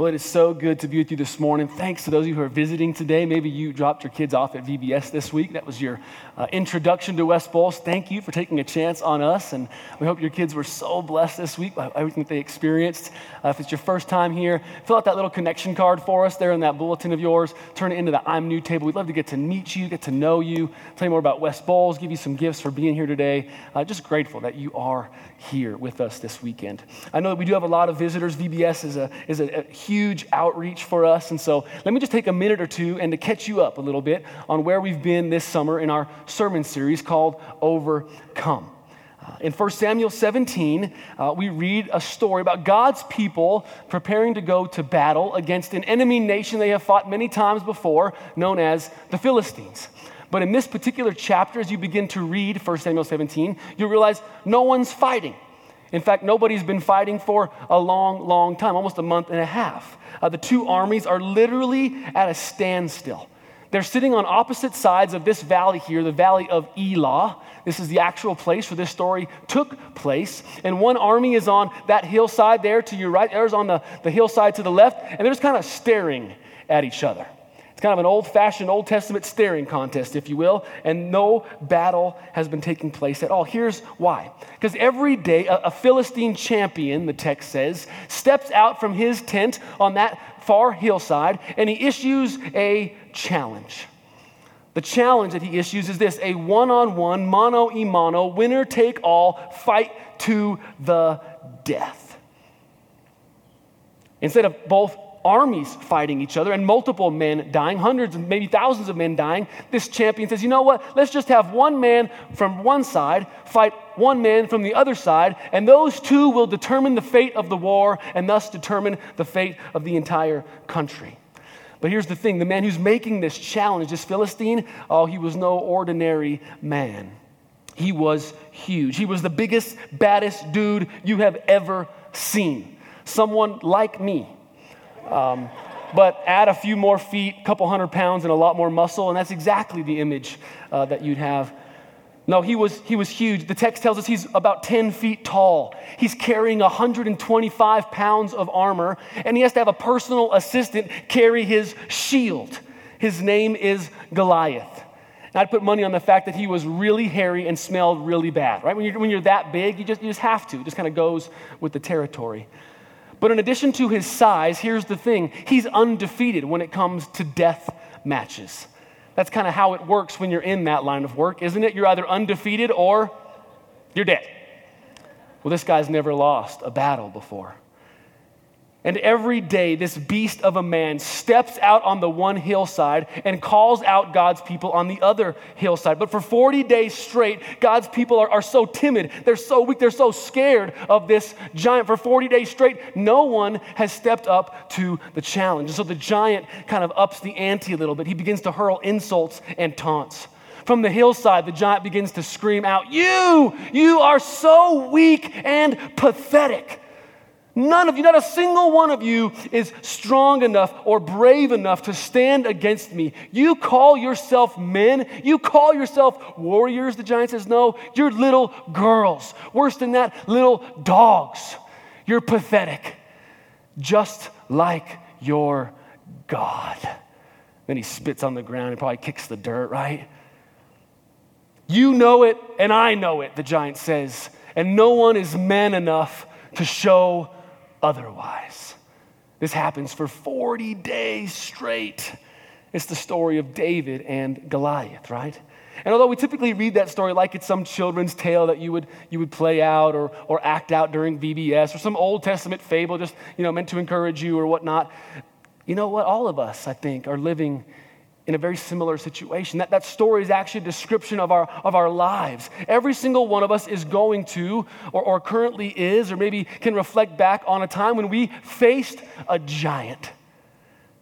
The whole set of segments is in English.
Well, it is so good to be with you this morning. Thanks to those of you who are visiting today. Maybe you dropped your kids off at VBS this week. That was your uh, introduction to West Bowles. Thank you for taking a chance on us. And we hope your kids were so blessed this week by everything that they experienced. Uh, if it's your first time here, fill out that little connection card for us there in that bulletin of yours. Turn it into the I'm New table. We'd love to get to meet you, get to know you, tell you more about West Bowles, give you some gifts for being here today. Uh, just grateful that you are here with us this weekend. I know that we do have a lot of visitors. VBS is a, is a, a huge outreach for us. And so let me just take a minute or two and to catch you up a little bit on where we've been this summer in our sermon series called Overcome. Uh, in 1 Samuel 17, uh, we read a story about God's people preparing to go to battle against an enemy nation they have fought many times before, known as the Philistines. But in this particular chapter, as you begin to read 1 Samuel 17, you realize no one's fighting. In fact, nobody's been fighting for a long, long time, almost a month and a half. Uh, the two armies are literally at a standstill. They're sitting on opposite sides of this valley here, the valley of Elah. This is the actual place where this story took place. And one army is on that hillside there to your right, there's on the, the hillside to the left, and they're just kind of staring at each other. It's kind of an old fashioned Old Testament staring contest, if you will, and no battle has been taking place at all. Here's why. Because every day, a, a Philistine champion, the text says, steps out from his tent on that far hillside and he issues a challenge. The challenge that he issues is this a one on one, mano a mano, winner take all fight to the death. Instead of both armies fighting each other and multiple men dying, hundreds and maybe thousands of men dying, this champion says, you know what? Let's just have one man from one side fight one man from the other side, and those two will determine the fate of the war and thus determine the fate of the entire country. But here's the thing the man who's making this challenge, this Philistine, oh, he was no ordinary man. He was huge. He was the biggest, baddest dude you have ever seen. Someone like me um, but add a few more feet, a couple hundred pounds, and a lot more muscle, and that's exactly the image uh, that you'd have. No, he was, he was huge. The text tells us he's about 10 feet tall. He's carrying 125 pounds of armor, and he has to have a personal assistant carry his shield. His name is Goliath. And I'd put money on the fact that he was really hairy and smelled really bad, right? When you're, when you're that big, you just, you just have to. It just kind of goes with the territory. But in addition to his size, here's the thing he's undefeated when it comes to death matches. That's kind of how it works when you're in that line of work, isn't it? You're either undefeated or you're dead. Well, this guy's never lost a battle before. And every day, this beast of a man steps out on the one hillside and calls out God's people on the other hillside. But for 40 days straight, God's people are, are so timid. They're so weak. They're so scared of this giant. For 40 days straight, no one has stepped up to the challenge. And so the giant kind of ups the ante a little bit. He begins to hurl insults and taunts. From the hillside, the giant begins to scream out, You, you are so weak and pathetic. None of you, not a single one of you, is strong enough or brave enough to stand against me. You call yourself men. You call yourself warriors, the giant says. No, you're little girls. Worse than that, little dogs. You're pathetic, just like your God. Then he spits on the ground and probably kicks the dirt, right? You know it, and I know it, the giant says. And no one is man enough to show otherwise. This happens for 40 days straight. It's the story of David and Goliath, right? And although we typically read that story like it's some children's tale that you would, you would play out or, or act out during VBS or some Old Testament fable just, you know, meant to encourage you or whatnot, you know what? All of us, I think, are living in a very similar situation. That, that story is actually a description of our, of our lives. Every single one of us is going to, or, or currently is, or maybe can reflect back on a time when we faced a giant.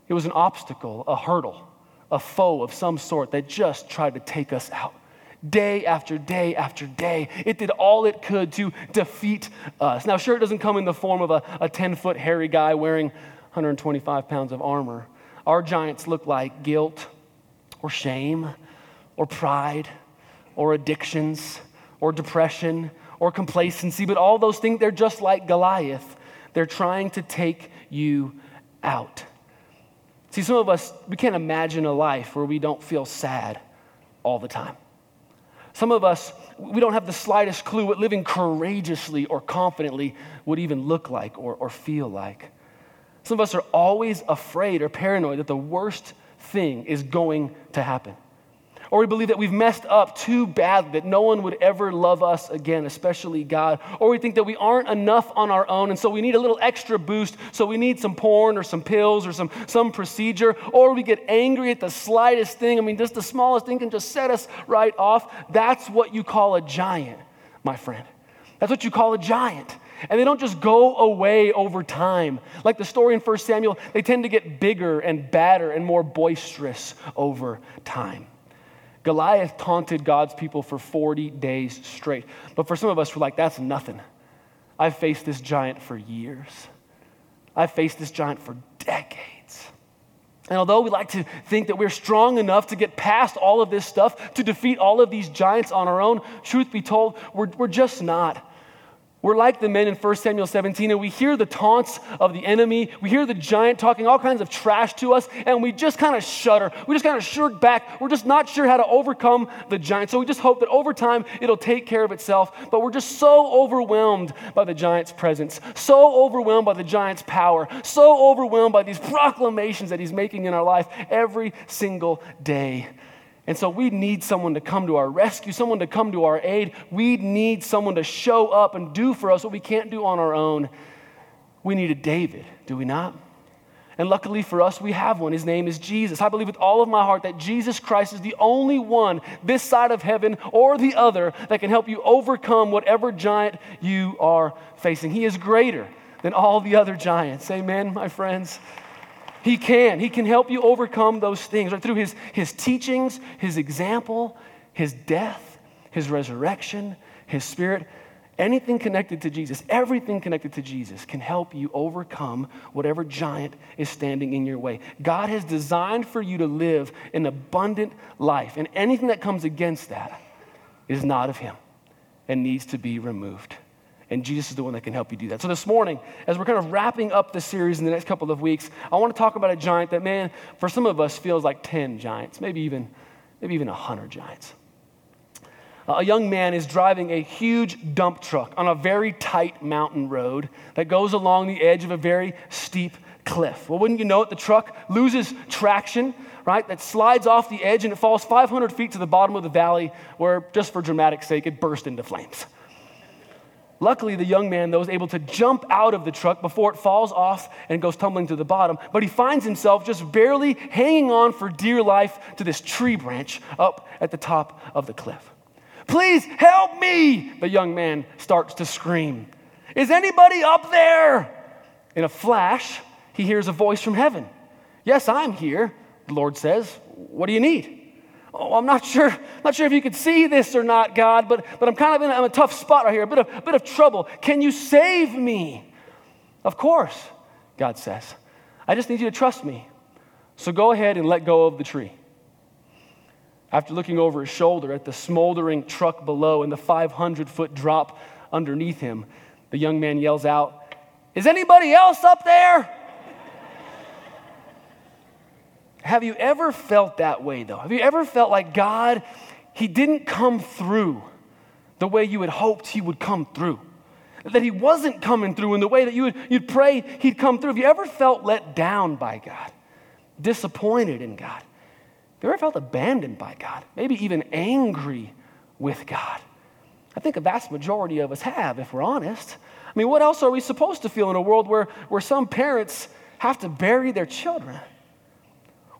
It was an obstacle, a hurdle, a foe of some sort that just tried to take us out. Day after day after day, it did all it could to defeat us. Now, sure, it doesn't come in the form of a 10 foot hairy guy wearing 125 pounds of armor. Our giants look like guilt, or shame or pride or addictions or depression or complacency, but all those things, they're just like Goliath. They're trying to take you out. See, some of us, we can't imagine a life where we don't feel sad all the time. Some of us, we don't have the slightest clue what living courageously or confidently would even look like or, or feel like. Some of us are always afraid or paranoid that the worst thing is going to happen. Or we believe that we've messed up too badly, that no one would ever love us again, especially God. Or we think that we aren't enough on our own, and so we need a little extra boost, so we need some porn or some pills or some, some procedure. Or we get angry at the slightest thing. I mean, just the smallest thing can just set us right off. That's what you call a giant, my friend. That's what you call a giant. And they don't just go away over time. Like the story in 1 Samuel, they tend to get bigger and badder and more boisterous over time. Goliath taunted God's people for 40 days straight. But for some of us, we're like, that's nothing. I've faced this giant for years, I've faced this giant for decades. And although we like to think that we're strong enough to get past all of this stuff, to defeat all of these giants on our own, truth be told, we're, we're just not. We're like the men in 1 Samuel 17, and we hear the taunts of the enemy. We hear the giant talking all kinds of trash to us, and we just kind of shudder. We just kind of shirk back. We're just not sure how to overcome the giant. So we just hope that over time it'll take care of itself. But we're just so overwhelmed by the giant's presence, so overwhelmed by the giant's power, so overwhelmed by these proclamations that he's making in our life every single day. And so we need someone to come to our rescue, someone to come to our aid. We need someone to show up and do for us what we can't do on our own. We need a David, do we not? And luckily for us, we have one. His name is Jesus. I believe with all of my heart that Jesus Christ is the only one this side of heaven or the other that can help you overcome whatever giant you are facing. He is greater than all the other giants. Amen, my friends. He can. He can help you overcome those things right? through his, his teachings, his example, his death, his resurrection, his spirit. Anything connected to Jesus, everything connected to Jesus can help you overcome whatever giant is standing in your way. God has designed for you to live an abundant life, and anything that comes against that is not of Him and needs to be removed. And Jesus is the one that can help you do that. So, this morning, as we're kind of wrapping up the series in the next couple of weeks, I want to talk about a giant that, man, for some of us feels like 10 giants, maybe even, maybe even 100 giants. a young man is driving a huge dump truck on a very tight mountain road that goes along the edge of a very steep cliff. Well, wouldn't you know it? The truck loses traction, right? That slides off the edge and it falls 500 feet to the bottom of the valley where, just for dramatic sake, it burst into flames. Luckily, the young man, though, is able to jump out of the truck before it falls off and goes tumbling to the bottom. But he finds himself just barely hanging on for dear life to this tree branch up at the top of the cliff. Please help me, the young man starts to scream. Is anybody up there? In a flash, he hears a voice from heaven. Yes, I'm here, the Lord says. What do you need? Oh, I'm not sure, not sure if you could see this or not, God, but, but I'm kind of in a, a tough spot right here, a bit, of, a bit of trouble. Can you save me? Of course, God says. I just need you to trust me. So go ahead and let go of the tree. After looking over his shoulder at the smoldering truck below and the 500 foot drop underneath him, the young man yells out, Is anybody else up there? Have you ever felt that way, though? Have you ever felt like God, He didn't come through the way you had hoped He would come through? That He wasn't coming through in the way that you would, you'd pray He'd come through? Have you ever felt let down by God? Disappointed in God? Have you ever felt abandoned by God? Maybe even angry with God? I think a vast majority of us have, if we're honest. I mean, what else are we supposed to feel in a world where, where some parents have to bury their children?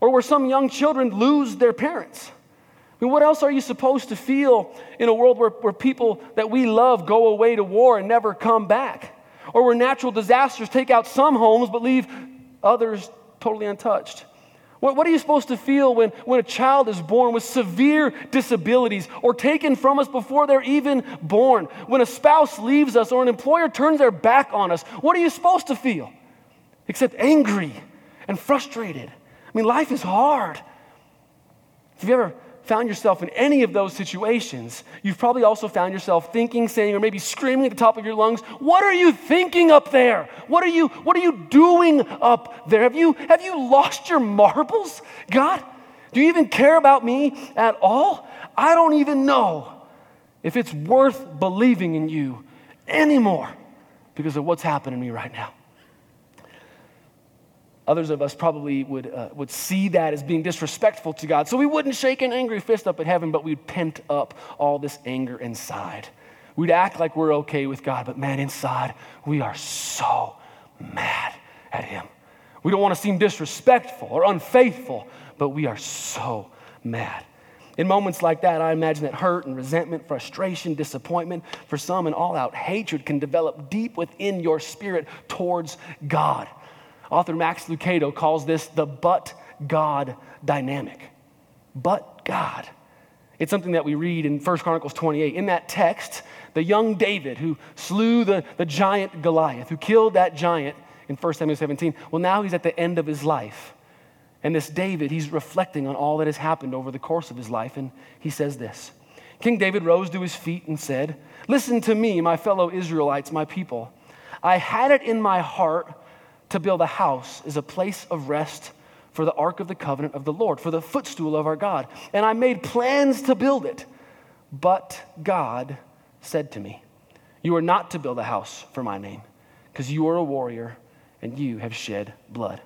Or where some young children lose their parents. I mean, what else are you supposed to feel in a world where, where people that we love go away to war and never come back? Or where natural disasters take out some homes but leave others totally untouched? What, what are you supposed to feel when, when a child is born with severe disabilities or taken from us before they're even born? When a spouse leaves us or an employer turns their back on us? What are you supposed to feel? Except angry and frustrated mean, life is hard. If you ever found yourself in any of those situations, you've probably also found yourself thinking, saying, or maybe screaming at the top of your lungs, What are you thinking up there? What are you, what are you doing up there? Have you, have you lost your marbles, God? Do you even care about me at all? I don't even know if it's worth believing in you anymore because of what's happening to me right now. Others of us probably would, uh, would see that as being disrespectful to God. So we wouldn't shake an angry fist up at heaven, but we'd pent up all this anger inside. We'd act like we're okay with God, but man, inside, we are so mad at Him. We don't want to seem disrespectful or unfaithful, but we are so mad. In moments like that, I imagine that hurt and resentment, frustration, disappointment, for some, and all out hatred can develop deep within your spirit towards God. Author Max Lucado calls this the but God dynamic. But God. It's something that we read in 1 Chronicles 28. In that text, the young David who slew the, the giant Goliath, who killed that giant in 1 Samuel 17, well, now he's at the end of his life. And this David, he's reflecting on all that has happened over the course of his life, and he says this King David rose to his feet and said, Listen to me, my fellow Israelites, my people. I had it in my heart to build a house is a place of rest for the ark of the covenant of the Lord, for the footstool of our God. And I made plans to build it. But God said to me, You are not to build a house for my name, because you are a warrior and you have shed blood.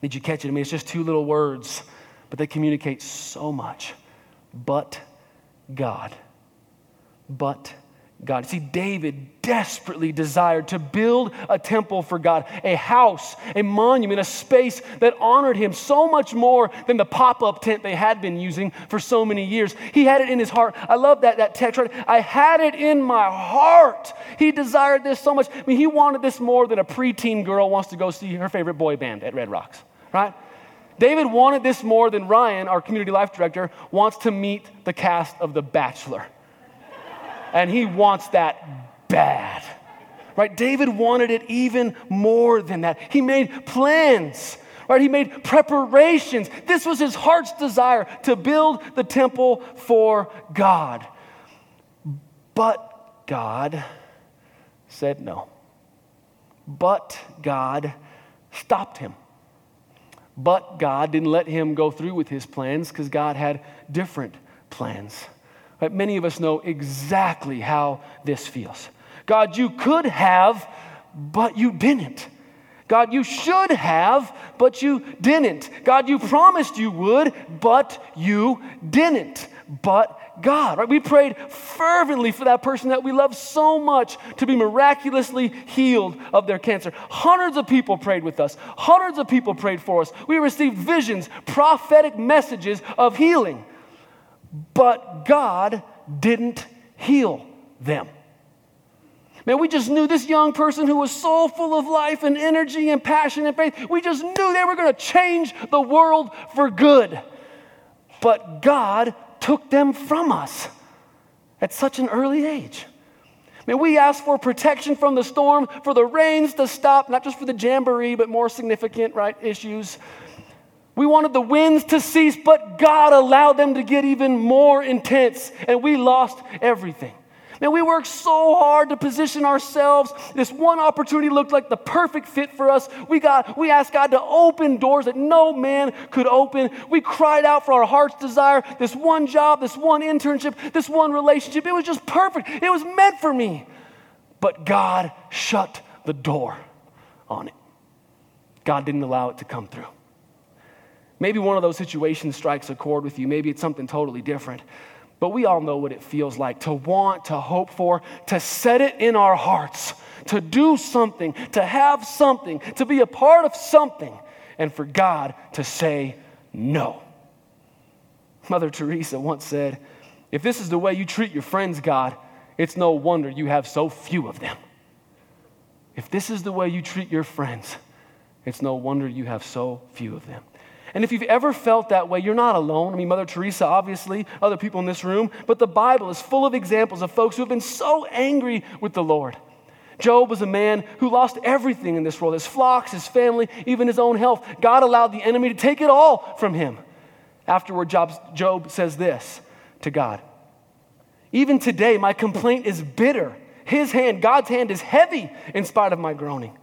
Did you catch it? I mean, it's just two little words, but they communicate so much. But God. But God. See, David desperately desired to build a temple for God, a house, a monument, a space that honored him so much more than the pop up tent they had been using for so many years. He had it in his heart. I love that, that text, right? I had it in my heart. He desired this so much. I mean, he wanted this more than a preteen girl wants to go see her favorite boy band at Red Rocks, right? David wanted this more than Ryan, our community life director, wants to meet the cast of The Bachelor and he wants that bad. Right? David wanted it even more than that. He made plans. Right? He made preparations. This was his heart's desire to build the temple for God. But God said no. But God stopped him. But God didn't let him go through with his plans because God had different plans. Right? Many of us know exactly how this feels. God, you could have, but you didn't. God, you should have, but you didn't. God, you promised you would, but you didn't. But God, right? We prayed fervently for that person that we love so much to be miraculously healed of their cancer. Hundreds of people prayed with us, hundreds of people prayed for us. We received visions, prophetic messages of healing but God didn't heal them. Man, we just knew this young person who was so full of life and energy and passion and faith, we just knew they were going to change the world for good. But God took them from us at such an early age. Man, we asked for protection from the storm, for the rains to stop, not just for the jamboree, but more significant, right, issues. We wanted the winds to cease, but God allowed them to get even more intense, and we lost everything. Man, we worked so hard to position ourselves. This one opportunity looked like the perfect fit for us. We got we asked God to open doors that no man could open. We cried out for our heart's desire, this one job, this one internship, this one relationship. It was just perfect. It was meant for me. But God shut the door on it. God didn't allow it to come through. Maybe one of those situations strikes a chord with you. Maybe it's something totally different. But we all know what it feels like to want, to hope for, to set it in our hearts, to do something, to have something, to be a part of something, and for God to say no. Mother Teresa once said, If this is the way you treat your friends, God, it's no wonder you have so few of them. If this is the way you treat your friends, it's no wonder you have so few of them. And if you've ever felt that way, you're not alone. I mean, Mother Teresa, obviously, other people in this room, but the Bible is full of examples of folks who have been so angry with the Lord. Job was a man who lost everything in this world his flocks, his family, even his own health. God allowed the enemy to take it all from him. Afterward, Job says this to God Even today, my complaint is bitter. His hand, God's hand, is heavy in spite of my groaning.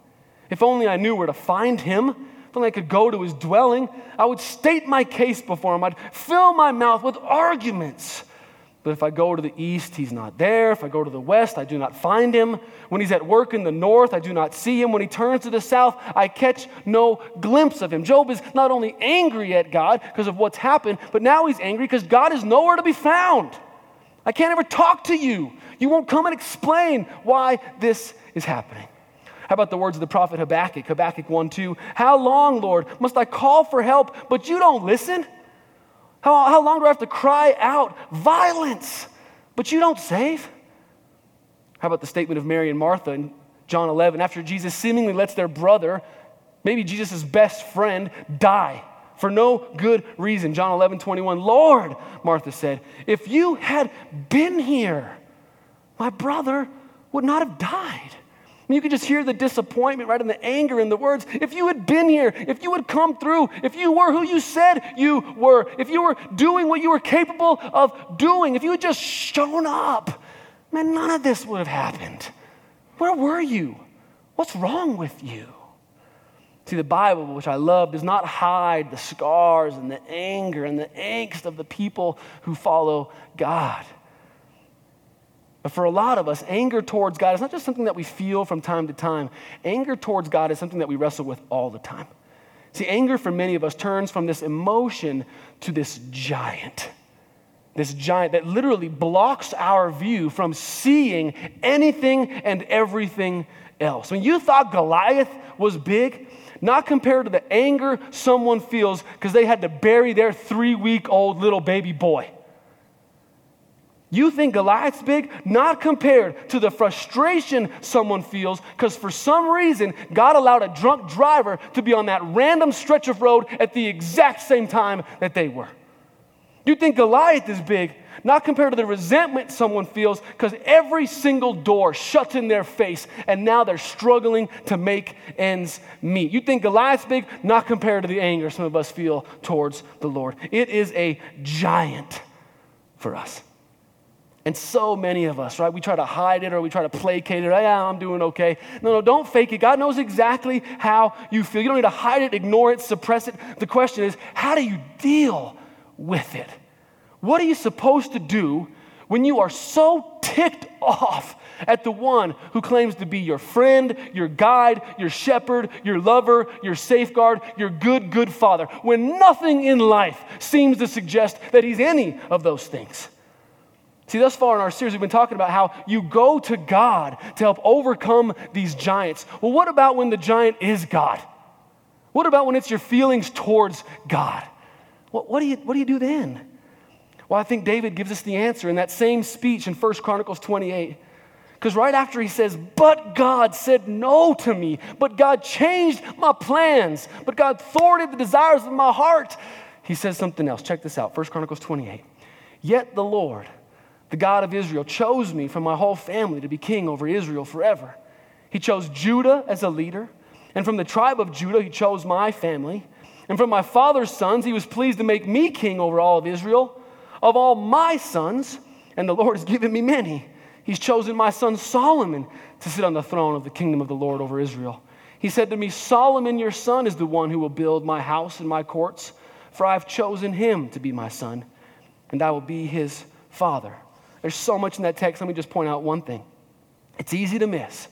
If only I knew where to find him, if I could go to his dwelling, I would state my case before him. I'd fill my mouth with arguments. But if I go to the east, he's not there. If I go to the west, I do not find him. When he's at work in the north, I do not see him. When he turns to the south, I catch no glimpse of him. Job is not only angry at God because of what's happened, but now he's angry because God is nowhere to be found. I can't ever talk to you. You won't come and explain why this is happening. How about the words of the prophet Habakkuk, Habakkuk 1 2? How long, Lord, must I call for help, but you don't listen? How, how long do I have to cry out violence, but you don't save? How about the statement of Mary and Martha in John 11? After Jesus seemingly lets their brother, maybe Jesus' best friend, die for no good reason. John 11, 21. Lord, Martha said, if you had been here, my brother would not have died. You could just hear the disappointment, right, and the anger in the words. If you had been here, if you had come through, if you were who you said you were, if you were doing what you were capable of doing, if you had just shown up, man, none of this would have happened. Where were you? What's wrong with you? See, the Bible, which I love, does not hide the scars and the anger and the angst of the people who follow God. But for a lot of us, anger towards God is not just something that we feel from time to time. Anger towards God is something that we wrestle with all the time. See, anger for many of us turns from this emotion to this giant. This giant that literally blocks our view from seeing anything and everything else. When you thought Goliath was big, not compared to the anger someone feels because they had to bury their three week old little baby boy. You think Goliath's big? Not compared to the frustration someone feels because for some reason God allowed a drunk driver to be on that random stretch of road at the exact same time that they were. You think Goliath is big? Not compared to the resentment someone feels because every single door shuts in their face and now they're struggling to make ends meet. You think Goliath's big? Not compared to the anger some of us feel towards the Lord. It is a giant for us. And so many of us, right? We try to hide it or we try to placate it. Yeah, I'm doing okay. No, no, don't fake it. God knows exactly how you feel. You don't need to hide it, ignore it, suppress it. The question is, how do you deal with it? What are you supposed to do when you are so ticked off at the one who claims to be your friend, your guide, your shepherd, your lover, your safeguard, your good, good father, when nothing in life seems to suggest that he's any of those things? See, thus far in our series, we've been talking about how you go to God to help overcome these giants. Well, what about when the giant is God? What about when it's your feelings towards God? What, what, do, you, what do you do then? Well, I think David gives us the answer in that same speech in 1 Chronicles 28. Because right after he says, But God said no to me, but God changed my plans, but God thwarted the desires of my heart, he says something else. Check this out 1 Chronicles 28. Yet the Lord, the God of Israel, chose me from my whole family to be king over Israel forever. He chose Judah as a leader, and from the tribe of Judah, he chose my family. And from my father's sons, he was pleased to make me king over all of Israel. Of all my sons, and the Lord has given me many, he's chosen my son Solomon to sit on the throne of the kingdom of the Lord over Israel. He said to me, Solomon, your son, is the one who will build my house and my courts, for I have chosen him to be my son, and I will be his father. There's so much in that text. Let me just point out one thing. It's easy to miss,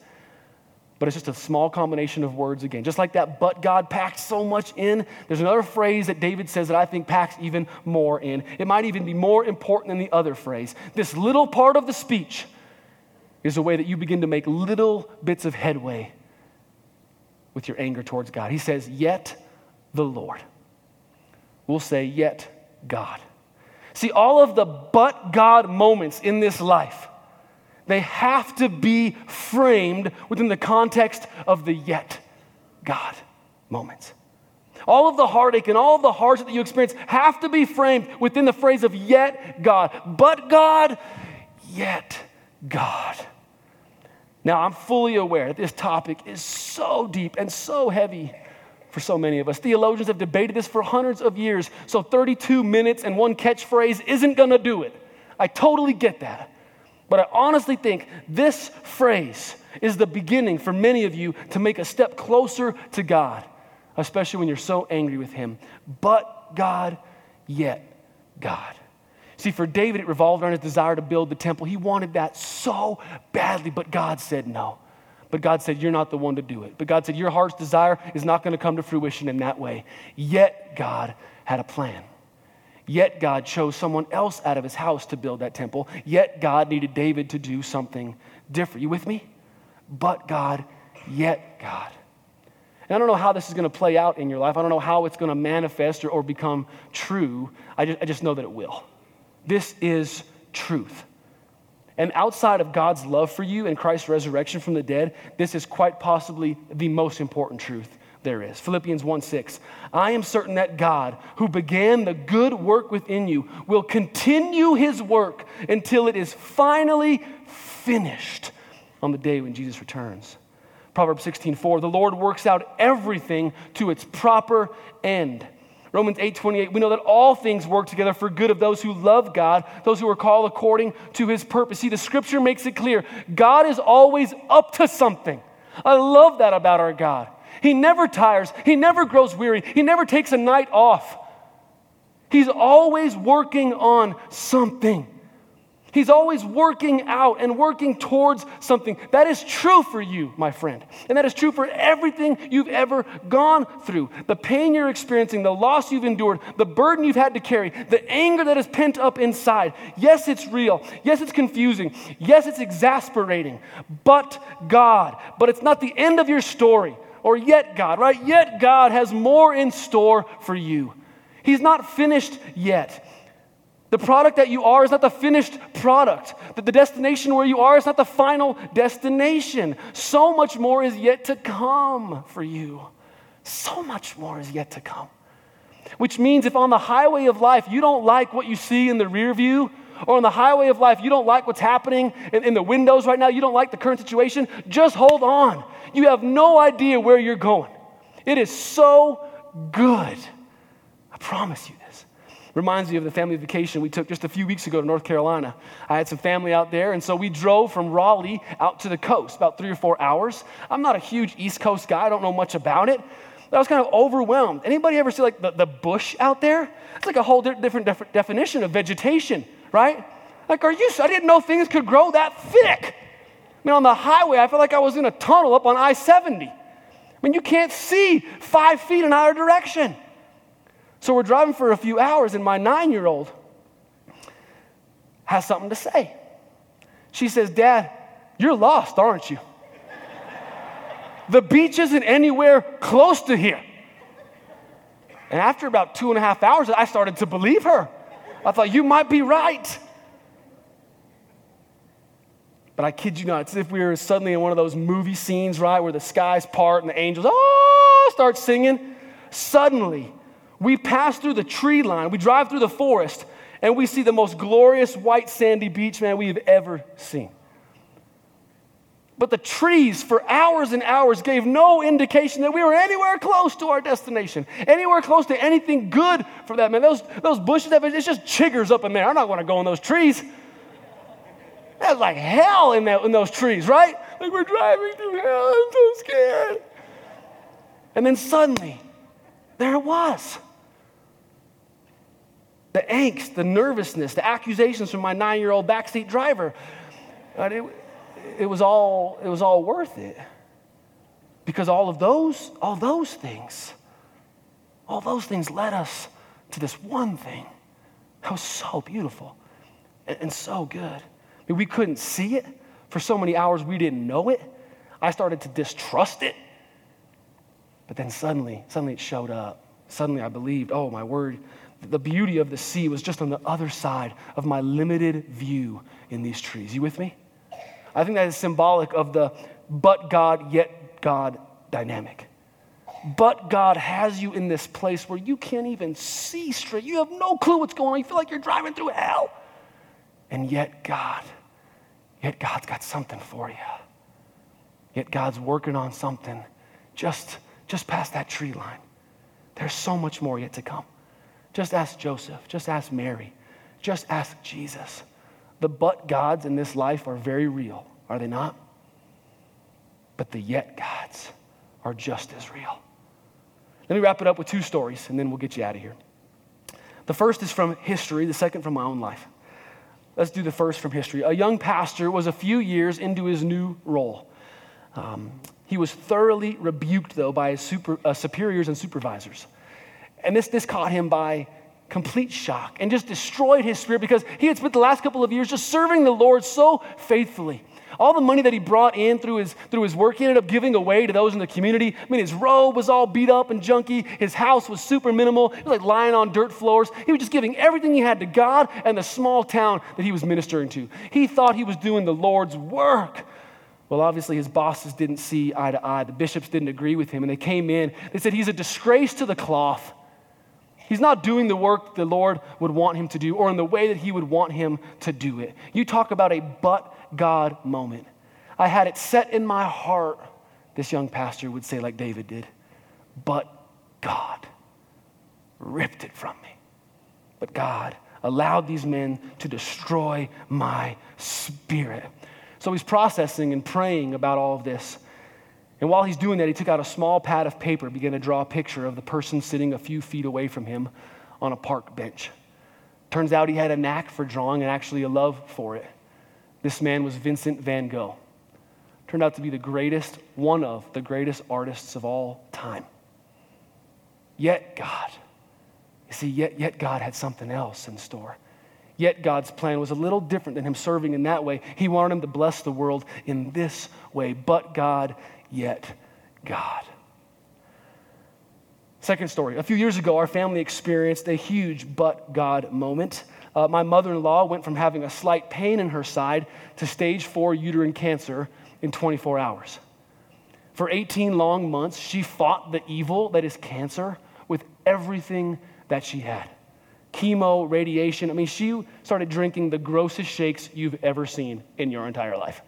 but it's just a small combination of words again. Just like that, but God packed so much in, there's another phrase that David says that I think packs even more in. It might even be more important than the other phrase. This little part of the speech is a way that you begin to make little bits of headway with your anger towards God. He says, Yet the Lord. We'll say, Yet God. See, all of the but God moments in this life, they have to be framed within the context of the yet God moments. All of the heartache and all of the hardship that you experience have to be framed within the phrase of yet God. But God, yet God. Now, I'm fully aware that this topic is so deep and so heavy for so many of us. Theologians have debated this for hundreds of years, so 32 minutes and one catchphrase isn't gonna do it. I totally get that. But I honestly think this phrase is the beginning for many of you to make a step closer to God, especially when you're so angry with Him. But God, yet God. See, for David, it revolved around his desire to build the temple. He wanted that so badly, but God said no. But God said, You're not the one to do it. But God said, Your heart's desire is not going to come to fruition in that way. Yet God had a plan. Yet God chose someone else out of his house to build that temple. Yet God needed David to do something different. You with me? But God, yet God. And I don't know how this is going to play out in your life. I don't know how it's going to manifest or, or become true. I just, I just know that it will. This is truth. And outside of God's love for you and Christ's resurrection from the dead, this is quite possibly the most important truth there is. Philippians 1 6. I am certain that God, who began the good work within you, will continue his work until it is finally finished on the day when Jesus returns. Proverbs 16 4. The Lord works out everything to its proper end. Romans 8 28, we know that all things work together for good of those who love God, those who are called according to his purpose. See, the scripture makes it clear God is always up to something. I love that about our God. He never tires, He never grows weary, He never takes a night off. He's always working on something. He's always working out and working towards something. That is true for you, my friend. And that is true for everything you've ever gone through. The pain you're experiencing, the loss you've endured, the burden you've had to carry, the anger that is pent up inside. Yes, it's real. Yes, it's confusing. Yes, it's exasperating. But God. But it's not the end of your story or yet God, right? Yet God has more in store for you. He's not finished yet. The product that you are is not the finished product. That the destination where you are is not the final destination. So much more is yet to come for you. So much more is yet to come. Which means if on the highway of life you don't like what you see in the rear view, or on the highway of life you don't like what's happening in, in the windows right now, you don't like the current situation, just hold on you have no idea where you're going. It is so good. I promise you. Reminds me of the family vacation we took just a few weeks ago to North Carolina. I had some family out there, and so we drove from Raleigh out to the coast, about three or four hours. I'm not a huge East Coast guy, I don't know much about it. I was kind of overwhelmed. Anybody ever see like the, the bush out there? It's like a whole different def- definition of vegetation, right? Like, are you? I didn't know things could grow that thick. I mean, on the highway, I felt like I was in a tunnel up on I 70. I mean, you can't see five feet in either direction. So we're driving for a few hours, and my nine year old has something to say. She says, Dad, you're lost, aren't you? the beach isn't anywhere close to here. And after about two and a half hours, I started to believe her. I thought, you might be right. But I kid you not, it's as if we were suddenly in one of those movie scenes, right, where the skies part and the angels, oh, start singing. Suddenly, we pass through the tree line, we drive through the forest, and we see the most glorious white sandy beach, man, we've ever seen. But the trees for hours and hours gave no indication that we were anywhere close to our destination, anywhere close to anything good for that, man. Those, those bushes, it's just chiggers up in there. I'm not going to go in those trees. That's like hell in, that, in those trees, right? Like we're driving through hell. I'm so scared. And then suddenly, there it was. The angst, the nervousness, the accusations from my nine year old backseat driver. It, it, was all, it was all worth it. Because all of those, all those things, all those things led us to this one thing that was so beautiful and, and so good. I mean, we couldn't see it. For so many hours, we didn't know it. I started to distrust it. But then suddenly, suddenly it showed up. Suddenly I believed, oh, my word, the beauty of the sea was just on the other side of my limited view in these trees. You with me? I think that is symbolic of the but God, yet God dynamic. But God has you in this place where you can't even see straight. You have no clue what's going on. You feel like you're driving through hell. And yet, God, yet God's got something for you. Yet God's working on something just just past that tree line. There's so much more yet to come. Just ask Joseph, just ask Mary, just ask Jesus. The but gods in this life are very real, are they not? But the yet gods are just as real. Let me wrap it up with two stories and then we'll get you out of here. The first is from history, the second from my own life. Let's do the first from history. A young pastor was a few years into his new role. Um, he was thoroughly rebuked, though, by his super, uh, superiors and supervisors. And this, this caught him by complete shock and just destroyed his spirit because he had spent the last couple of years just serving the Lord so faithfully. All the money that he brought in through his, through his work, he ended up giving away to those in the community. I mean, his robe was all beat up and junky. His house was super minimal. He was like lying on dirt floors. He was just giving everything he had to God and the small town that he was ministering to. He thought he was doing the Lord's work. Well, obviously, his bosses didn't see eye to eye. The bishops didn't agree with him, and they came in. They said, He's a disgrace to the cloth. He's not doing the work the Lord would want him to do or in the way that he would want him to do it. You talk about a but God moment. I had it set in my heart, this young pastor would say, like David did, but God ripped it from me. But God allowed these men to destroy my spirit. So he's processing and praying about all of this. And while he's doing that, he took out a small pad of paper, began to draw a picture of the person sitting a few feet away from him on a park bench. Turns out he had a knack for drawing and actually a love for it. This man was Vincent van Gogh. Turned out to be the greatest, one of the greatest artists of all time. Yet God, you see, yet, yet God had something else in store. Yet God's plan was a little different than him serving in that way. He wanted him to bless the world in this way. But God yet God. Second story. A few years ago, our family experienced a huge but God moment. Uh, my mother in law went from having a slight pain in her side to stage four uterine cancer in 24 hours. For 18 long months, she fought the evil that is cancer with everything that she had chemo, radiation. I mean, she started drinking the grossest shakes you've ever seen in your entire life.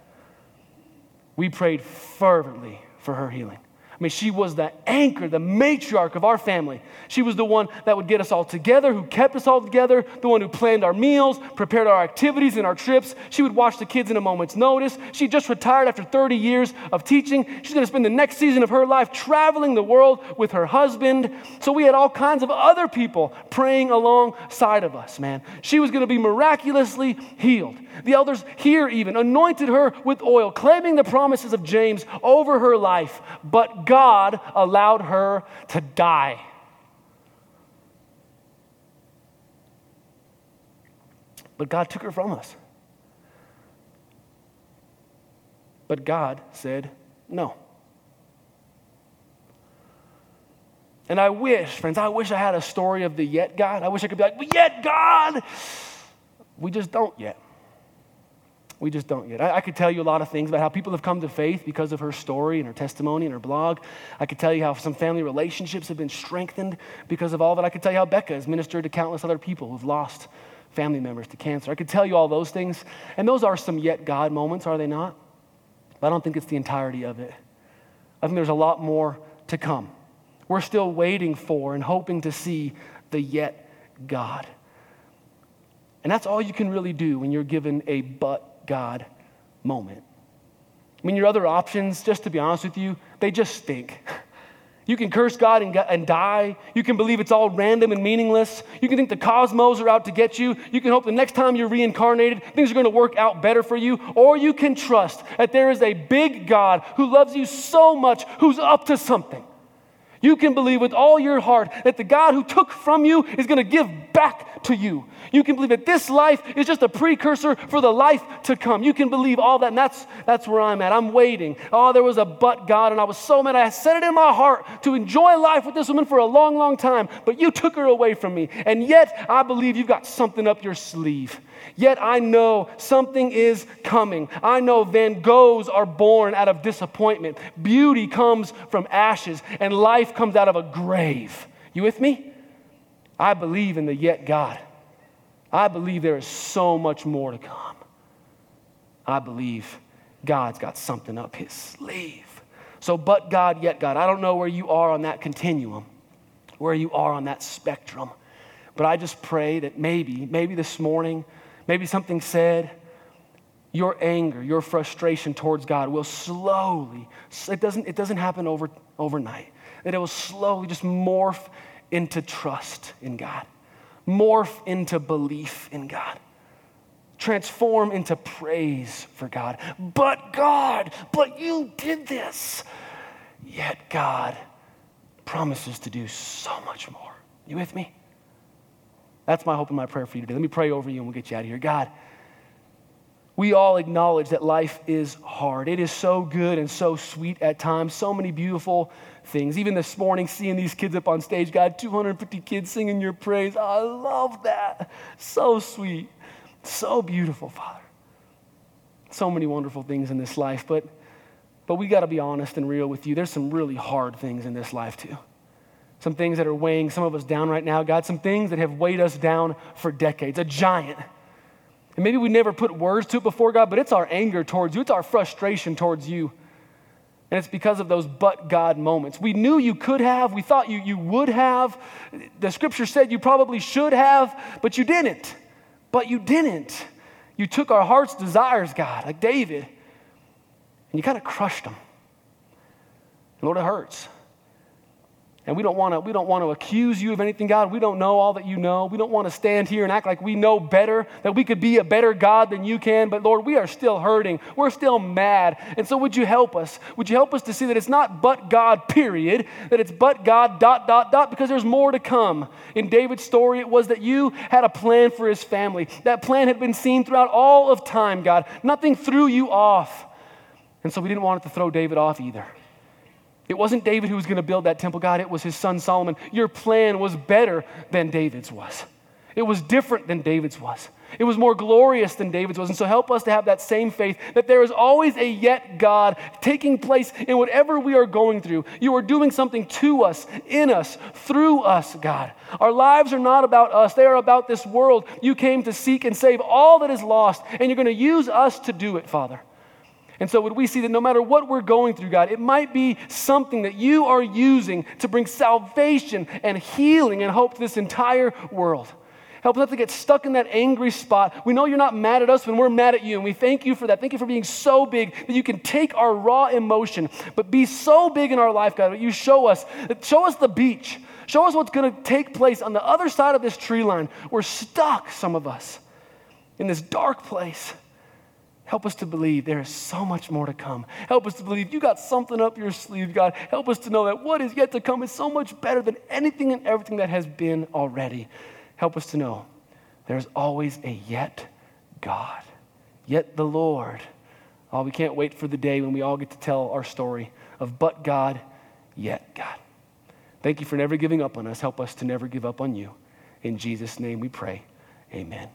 We prayed fervently for her healing. I mean, she was the anchor, the matriarch of our family. She was the one that would get us all together, who kept us all together, the one who planned our meals, prepared our activities and our trips. She would watch the kids in a moment's notice. She just retired after 30 years of teaching. She's going to spend the next season of her life traveling the world with her husband. So we had all kinds of other people praying alongside of us, man. She was going to be miraculously healed. The elders here even anointed her with oil, claiming the promises of James over her life, but God allowed her to die. But God took her from us. But God said no. And I wish, friends, I wish I had a story of the yet God. I wish I could be like, yet God. We just don't yet. We just don't yet. I, I, could tell you a lot of things about how people have come to faith because of her story and her testimony and her blog. I could tell you how some family relationships have been strengthened because of all that. I could tell you how Becca has ministered to countless other people who've lost family members to cancer. I could tell you all those things. And those are some yet God moments, are they not? But I don't think it's the entirety of it. I think there's a lot more to come. We're still waiting for and hoping to see the yet God. And that's all you can really do when you're given a but God moment. I mean, your other options, just to be honest with you, they just stink. You can curse God and, and, die. You can believe it's all random and meaningless. You can think the cosmos are out to get you. You can hope the next time you're reincarnated, things are going to work out better for you. Or you can trust that there is a big God who loves you so much, who's up to something. You can believe with all your heart that the God who took from you is going to give back to you. You can believe that this life is just a precursor for the life to come. You can believe all that, and that's, that's where I'm at. I'm waiting. Oh, there was a but God, and I was so mad. I set it in my heart to enjoy life with this woman for a long, long time, but you took her away from me. And yet, I believe you've got something up your sleeve. Yet I know something is coming. I know Van Goghs are born out of disappointment. Beauty comes from ashes, and life comes out of a grave. You with me? I believe in the yet God. I believe there is so much more to come. I believe God's got something up his sleeve. So, but God, yet God. I don't know where you are on that continuum, where you are on that spectrum. But I just pray that maybe, maybe this morning, maybe something said, your anger, your frustration towards God will slowly, it doesn't, it doesn't happen over, overnight, that it will slowly just morph into trust in God, morph into belief in God, transform into praise for God. But God, but you did this. Yet God promises to do so much more. You with me? That's my hope and my prayer for you today. Let me pray over you and we'll get you out of here. God, we all acknowledge that life is hard. It is so good and so sweet at times, so many beautiful things. Even this morning, seeing these kids up on stage, God, 250 kids singing your praise. I love that. So sweet, so beautiful, Father. So many wonderful things in this life, but, but we got to be honest and real with you. There's some really hard things in this life, too. Some things that are weighing some of us down right now, God, some things that have weighed us down for decades. A giant and maybe we never put words to it before God, but it's our anger towards you, it's our frustration towards you. And it's because of those but God moments. We knew you could have, we thought you, you would have. The scripture said you probably should have, but you didn't. But you didn't. You took our heart's desires, God, like David, and you kind of crushed them. Lord, it hurts. And we don't want to we don't want to accuse you of anything, God. We don't know all that you know. We don't want to stand here and act like we know better, that we could be a better God than you can. But Lord, we are still hurting. We're still mad. And so would you help us? Would you help us to see that it's not but God, period, that it's but God, dot, dot, dot, because there's more to come. In David's story, it was that you had a plan for his family. That plan had been seen throughout all of time, God. Nothing threw you off. And so we didn't want it to throw David off either. It wasn't David who was going to build that temple, God. It was his son Solomon. Your plan was better than David's was. It was different than David's was. It was more glorious than David's was. And so help us to have that same faith that there is always a yet God taking place in whatever we are going through. You are doing something to us, in us, through us, God. Our lives are not about us, they are about this world. You came to seek and save all that is lost, and you're going to use us to do it, Father. And so, would we see that no matter what we're going through, God, it might be something that you are using to bring salvation and healing and hope to this entire world? Help us not to get stuck in that angry spot. We know you're not mad at us when we're mad at you, and we thank you for that. Thank you for being so big that you can take our raw emotion, but be so big in our life, God, that you show us, show us the beach. Show us what's going to take place on the other side of this tree line. We're stuck, some of us, in this dark place. Help us to believe there is so much more to come. Help us to believe you got something up your sleeve, God. Help us to know that what is yet to come is so much better than anything and everything that has been already. Help us to know there's always a yet God, yet the Lord. Oh, we can't wait for the day when we all get to tell our story of but God, yet God. Thank you for never giving up on us. Help us to never give up on you. In Jesus' name we pray. Amen.